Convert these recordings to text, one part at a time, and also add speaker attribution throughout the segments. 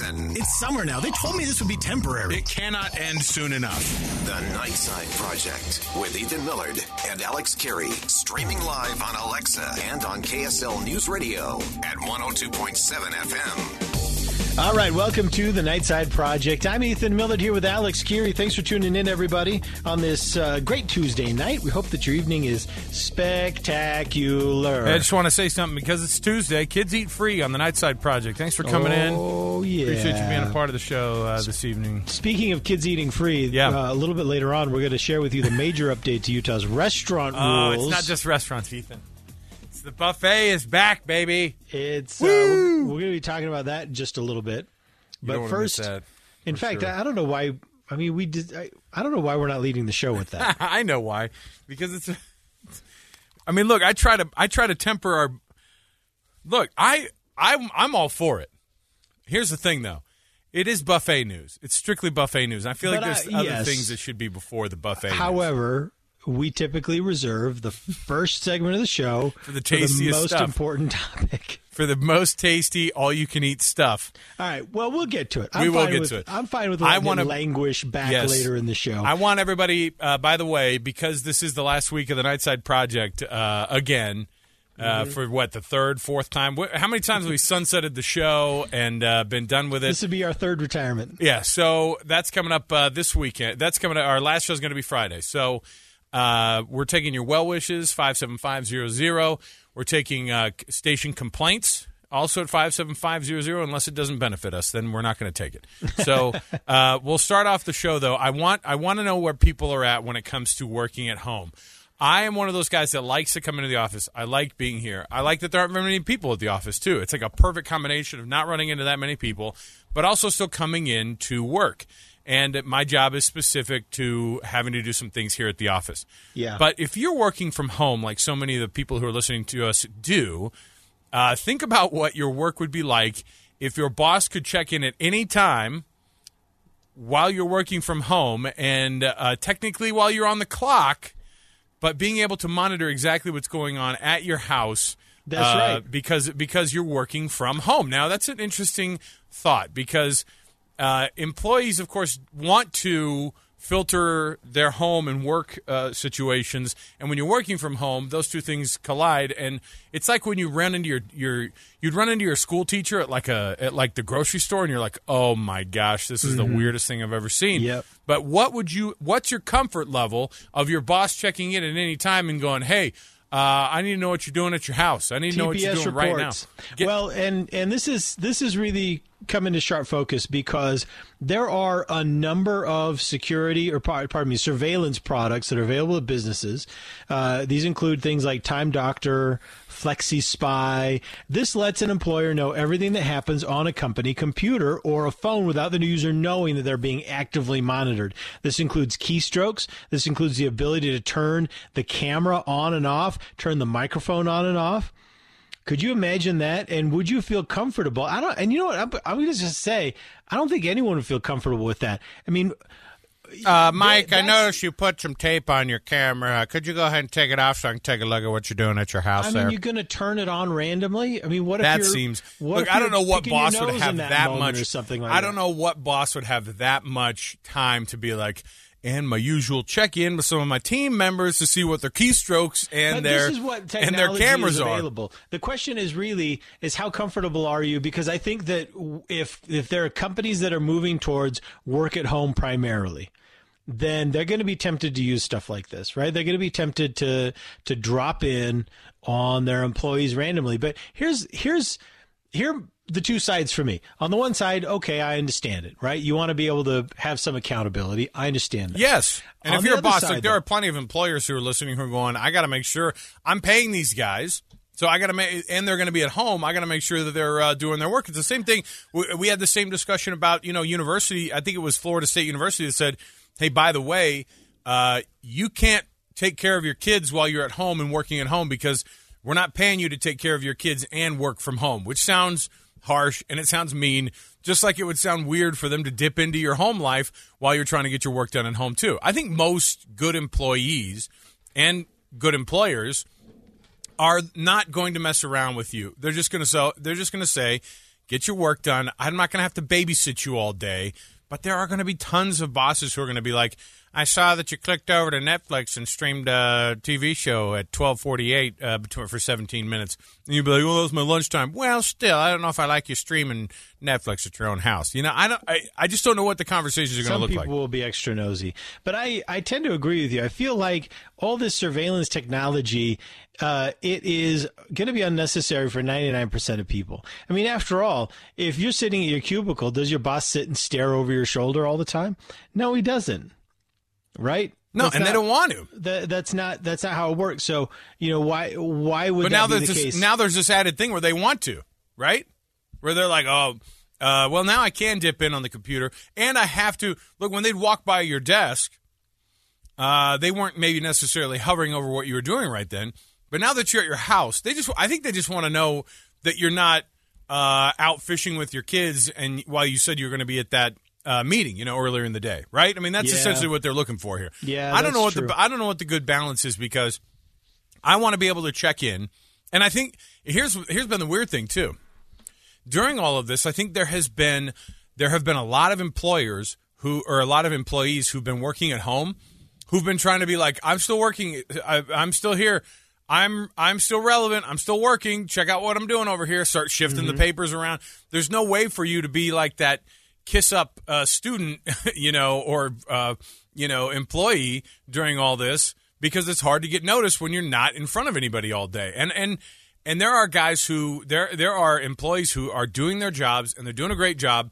Speaker 1: And
Speaker 2: It's summer now. They told me this would be temporary.
Speaker 3: It cannot end soon enough.
Speaker 1: The Nightside Project with Ethan Millard and Alex Kirry. Streaming live on Alexa and on KSL News Radio at 102.7 FM.
Speaker 4: All right, welcome to the Nightside Project. I'm Ethan Millard here with Alex Kirry. Thanks for tuning in, everybody, on this uh, great Tuesday night. We hope that your evening is spectacular.
Speaker 3: I just want to say something because it's Tuesday. Kids eat free on the Nightside Project. Thanks for coming in.
Speaker 4: Oh, yeah.
Speaker 3: Appreciate you being a part of the show uh, this evening.
Speaker 4: Speaking of kids eating free,
Speaker 3: Yeah.
Speaker 4: uh, a little bit later on, we're going to share with you the major update to Utah's restaurant rules.
Speaker 3: Oh,
Speaker 4: rules.
Speaker 3: it's not just restaurants, Ethan. It's the buffet is back, baby.
Speaker 4: It's uh, we're, we're going to be talking about that in just a little bit. But
Speaker 3: don't wanna miss
Speaker 4: first, in fact,
Speaker 3: sure.
Speaker 4: I, I don't know why. I mean, we did. I, I don't know why we're not leading the show with that.
Speaker 3: I know why. Because it's. I mean, look. I try to. I try to temper our. Look, I. I'm. I'm all for it. Here's the thing, though. It is buffet news. It's strictly buffet news. I feel like there's
Speaker 4: uh,
Speaker 3: other
Speaker 4: yes.
Speaker 3: things that should be before the buffet. news.
Speaker 4: We typically reserve the first segment of the show
Speaker 3: For the tastiest
Speaker 4: most
Speaker 3: stuff.
Speaker 4: important topic.
Speaker 3: for the most tasty, all-you-can-eat stuff.
Speaker 4: All right. Well, we'll get to it. I'm
Speaker 3: We will
Speaker 4: fine
Speaker 3: get
Speaker 4: with,
Speaker 3: to it.
Speaker 4: I'm fine with
Speaker 3: I wanna-
Speaker 4: it languish back
Speaker 3: Yes.
Speaker 4: later in the show.
Speaker 3: I want everybody, uh, by the way, because this is the last week of the Nightside Project uh, again. Uh,
Speaker 4: Mm-hmm.
Speaker 3: For what the third, fourth time? How many times have we sunsetted the show and uh, been done with it?
Speaker 4: this would be our third retirement.
Speaker 3: Yeah, so that's coming up uh, this weekend. That's coming. Up, our last show is going to be Friday. So uh, we're taking your well wishes five seven five zero zero. We're taking uh, station complaints also at five seven five zero zero. Unless it doesn't benefit us, then we're not going to take it. So uh, we'll start off the show though. I want I want to know where people are at when it comes to working at home. I am one of those guys that likes to come into the office. I like being here. I like that there aren't very many people at the office too. It's like a perfect combination of not running into that many people, but also still coming in to work. And my job is specific to having to do some things here at the office.
Speaker 4: Yeah.
Speaker 3: But if you're working from home, like so many of the people who are listening to us do, uh, think about what your work would be like if your boss could check in at any time while you're working from home and uh, technically while you're on the clock, but being able to monitor exactly what's going on at your house.
Speaker 4: That's
Speaker 3: uh,
Speaker 4: right.
Speaker 3: Because because you're working from home. Now that's an interesting thought because uh, employees, of course, want to filter their home and work uh, situations, and when you're working from home, those two things collide, and it's like when you run into your your you'd run into your school teacher at like a at like the grocery store, and you're like, oh my gosh, this is the weirdest thing I've ever seen.
Speaker 4: Yep.
Speaker 3: But what would you? What's your comfort level of your boss checking in at any time and going, hey? Uh, I need to know what you're doing at your house. I need to know what you're
Speaker 4: TPS
Speaker 3: doing right now. Get-
Speaker 4: well, and and this is this is really come into sharp focus because there are a number of security or pardon me surveillance products that are available to businesses. Uh, these include things like Time Doctor, FlexiSPY. This lets an employer know everything that happens on a company computer or a phone without the user knowing that they're being actively monitored. This includes keystrokes. This includes the ability to turn the camera on and off, turn the microphone on and off. Could you imagine that? And would you feel comfortable? I don't. And you know what? I'm, I'm going to just say, I don't think anyone would feel comfortable with that. I mean,
Speaker 3: Uh, Mike, I
Speaker 4: that's-
Speaker 3: noticed you put some tape on your camera. Could you go ahead and take it off so I can take a look at what you're doing at your house
Speaker 4: I
Speaker 3: there?
Speaker 4: you're going to turn it on randomly. I mean, what if
Speaker 3: that seems.
Speaker 4: What
Speaker 3: Look, I don't know what boss would have that,
Speaker 4: that,
Speaker 3: much
Speaker 4: or something like
Speaker 3: I don't
Speaker 4: that?
Speaker 3: know what boss would have that much time to be like. And my usual check-in with some of my team members to see what their keystrokes and
Speaker 4: But
Speaker 3: their
Speaker 4: this is what
Speaker 3: and their cameras
Speaker 4: is
Speaker 3: are.
Speaker 4: available. The question is really is how comfortable are you? Because I think that if if there are companies that are moving towards work at home primarily, then they're going to be tempted to use stuff like this, right? They're going to be tempted to to drop in on their employees randomly. But here's here's here the two sides for me. On the one side, okay, I understand it, right? You want to be able to have some accountability. I understand that.
Speaker 3: Yes. And
Speaker 4: On
Speaker 3: if you're a boss,
Speaker 4: side,
Speaker 3: like there
Speaker 4: though-
Speaker 3: are plenty of employers who are listening who are going, I got to make sure I'm paying these guys. So I got to make, and they're going to be at home. I got to make sure that they're uh, doing their work. It's the same thing. We, we had the same discussion about you know university. I think it was Florida State University that said, "Hey, by the way, uh, you can't take care of your kids while you're at home and working at home because we're not paying you to take care of your kids and work from home." Which sounds harsh and it sounds mean, just like it would sound weird for them to dip into your home life while you're trying to get your work done at home too. I think most good employees and good employers are not going to mess around with you. They're just going to so they're just going to say, get your work done. I'm not going to have to babysit you all day. But there are going to be tons of bosses who are going to be like, I saw that you clicked over to Netflix and streamed a TV show at 12:48 uh, between for 17 minutes, and you'd be like, "Well, that was my lunchtime." Well, still, I don't know if I like you streaming Netflix at your own house. You know, I don't. I, I just don't know what the conversations are going to look like.
Speaker 4: Some people will be extra nosy, but I, I tend to agree with you. I feel like all this surveillance technology, uh, it is going to be unnecessary for ninety nine percent of people. I mean, after all, if you're sitting at your cubicle, does your boss sit and stare over your shoulder all the time? No, he doesn't. Right?
Speaker 3: No,
Speaker 4: That's
Speaker 3: and they don't want to.
Speaker 4: That, that's not that's not how it works. So you know why why would
Speaker 3: But now
Speaker 4: be
Speaker 3: there's
Speaker 4: the
Speaker 3: this,
Speaker 4: case?
Speaker 3: now there's this added thing where they want to, right? Where they're like, oh, uh, well, now I can dip in on the computer, and I have to look when they'd walk by your desk. Uh, they weren't maybe necessarily hovering over what you were doing right then, but now that you're at your house, they just I think they just want to know that you're not uh, out fishing with your kids, and while you said you were going to be at that. Uh, meeting, you know, earlier in the day, right? I mean, that's
Speaker 4: Yeah.
Speaker 3: essentially what they're looking for here.
Speaker 4: Yeah,
Speaker 3: I don't know what
Speaker 4: that's
Speaker 3: the. I don't know what the good balance is because I want to be able to check in. And I think here's here's been the weird thing too. During all of this, I think there has been there have been a lot of employers who or a lot of employees who've been working at home who've been trying to be like I'm still working I, I'm still here. I'm I'm still relevant. I'm still working. Check out what I'm doing over here. Start shifting the papers around. There's no way for you to be like that kiss up uh, student, you know, or uh, you know, employee during all this because it's hard to get noticed when you're not in front of anybody all day. And and and there are guys who there there are employees who are doing their jobs and they're doing a great job,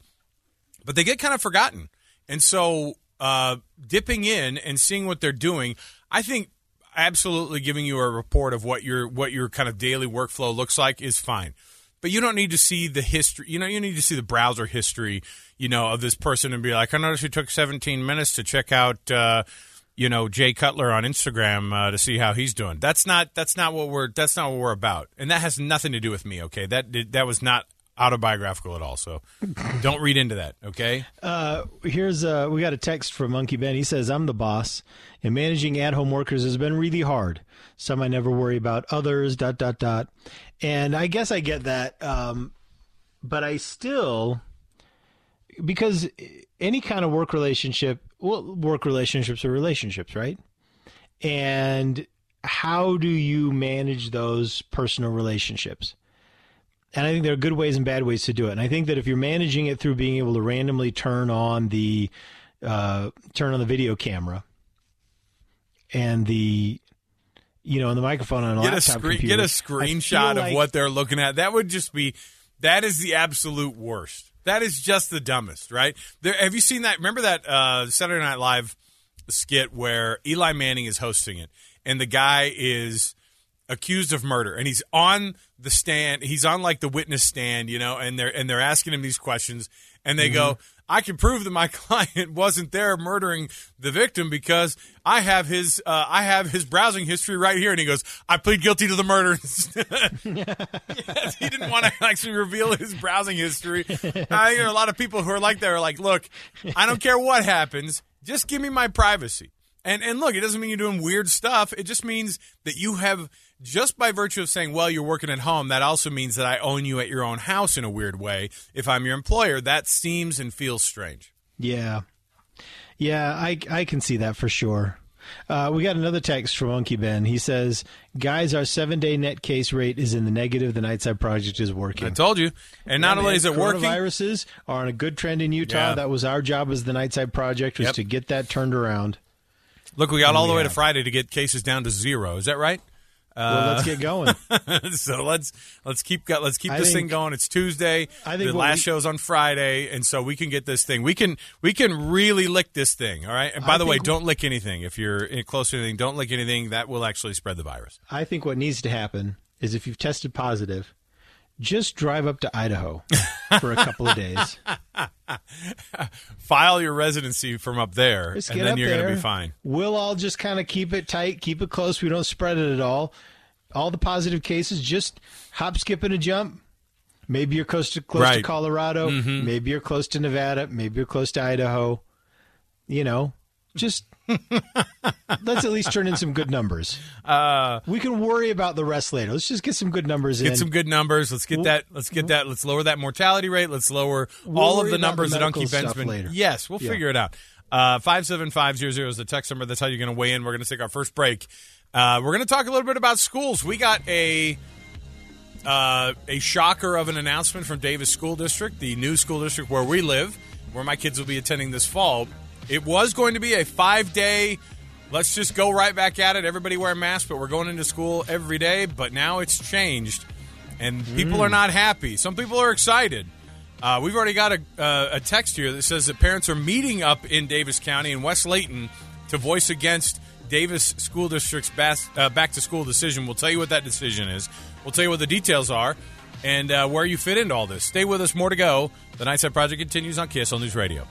Speaker 3: but they get kind of forgotten. And so uh, dipping in and seeing what they're doing, I think absolutely giving you a report of what your what your kind of daily workflow looks like is fine. But you don't need to see the history. You know, you need to see the browser history. You know, of this person and be like, I noticed you took 17 minutes to check out. Uh, you know Jay Cutler on Instagram uh, to see how he's doing. That's not that's not what we're that's not what we're about, and that has nothing to do with me. Okay, that that was not autobiographical at all. So don't read into that. Okay,
Speaker 4: Uh, here's uh, we got a text from Monkey Ben. He says, "I'm the boss, and managing at-home workers has been really hard. Some I never worry about, others dot dot dot." And I guess I get that, um, but I still because any kind of work relationship, well, work relationships are relationships, right? And how do you manage those personal relationships? And I think there are good ways and bad ways to do it. And I think that if you're managing it through being able to randomly turn on the uh, turn on the video camera and the you know and the microphone on a
Speaker 3: get a
Speaker 4: laptop
Speaker 3: screen
Speaker 4: computer,
Speaker 3: get a screenshot of
Speaker 4: like-
Speaker 3: what they're looking at. That would just be that is the absolute worst. That is just the dumbest, right? There, have you seen that? Remember that uh, Saturday Night Live skit where Eli Manning is hosting it, and the guy is accused of murder and he's on the stand he's on like the witness stand you know and they're and they're asking him these questions and they go i can prove that my client wasn't there murdering the victim because i have his uh, i have his browsing history right here. And he goes i plead guilty to the murder yes, he didn't want to actually reveal his browsing history. I hear a lot of people who are like that are like look i don't care what happens just give me my privacy. And and look, it doesn't mean you're doing weird stuff. It just means that you have just by virtue of saying, "Well, you're working at home," that also means that I own you at your own house in a weird way. If I'm your employer, that seems and feels strange.
Speaker 4: Yeah, yeah, I I can see that for sure. Uh, we got another text from Monkey Ben. He says, "Guys, our seven-day net case rate is in the negative. The Nightside Project is working."
Speaker 3: I told you. And not
Speaker 4: Yeah,
Speaker 3: only
Speaker 4: man,
Speaker 3: is it working,
Speaker 4: Coronaviruses are on a good trend in Utah.
Speaker 3: Yeah.
Speaker 4: That was our job as the Nightside Project was
Speaker 3: Yep.
Speaker 4: to get that turned around.
Speaker 3: look, we got all the
Speaker 4: we
Speaker 3: way to. Friday to get cases down to zero. Is that right?
Speaker 4: Well, uh, let's get going.
Speaker 3: so let's let's keep let's keep
Speaker 4: I
Speaker 3: this thing going. It's Tuesday.
Speaker 4: I think
Speaker 3: the last
Speaker 4: we-
Speaker 3: show's on Friday, and so we can get this thing. We can we can really lick this thing. All right. And by
Speaker 4: I
Speaker 3: the way, don't lick anything. If you're in close to anything, don't lick anything. That will actually spread the virus.
Speaker 4: I think what needs to happen is if you've tested positive, just drive up to Idaho for a couple of days.
Speaker 3: File your residency from up there,
Speaker 4: Just
Speaker 3: and then you're going to be fine.
Speaker 4: We'll all just kind of keep it tight, keep it close. We don't spread it at all. All the positive cases, just hop, skip, and a jump. Maybe you're close to close to
Speaker 3: Right. Mm-hmm.
Speaker 4: Colorado. Maybe you're close to Nevada. Maybe you're close to Idaho. You know, just let's at least turn in some good numbers.
Speaker 3: Uh,
Speaker 4: we can worry about the rest later. Let's just get some good numbers in.
Speaker 3: Get some good numbers. Let's get that. Let's get that. Let's lower that mortality rate. Let's lower
Speaker 4: We'll
Speaker 3: all of the numbers
Speaker 4: the
Speaker 3: that Unky been.
Speaker 4: later.
Speaker 3: Yes, we'll
Speaker 4: Yeah.
Speaker 3: figure it out. Uh, five seven five zero zero is the text number. That's how you're going to weigh in. We're going to take our first break. Uh, we're going to talk a little bit about schools. We got a uh, a shocker of an announcement from Davis School District, the new school district where we live, where my kids will be attending this fall. It was going to be a five day, let's just go right back at it. Everybody wear masks, but we're going into school every day. But now it's changed, and people are not happy. Some people are excited. Uh, we've already got a, uh, a text here that says that parents are meeting up in Davis County and West Layton to voice against Davis School District's bas- uh, back to school decision. We'll tell you what that decision is. We'll tell you what the details are and uh, where you fit into all this. Stay with us. More to go. The Nightside Project continues on KSL News Radio.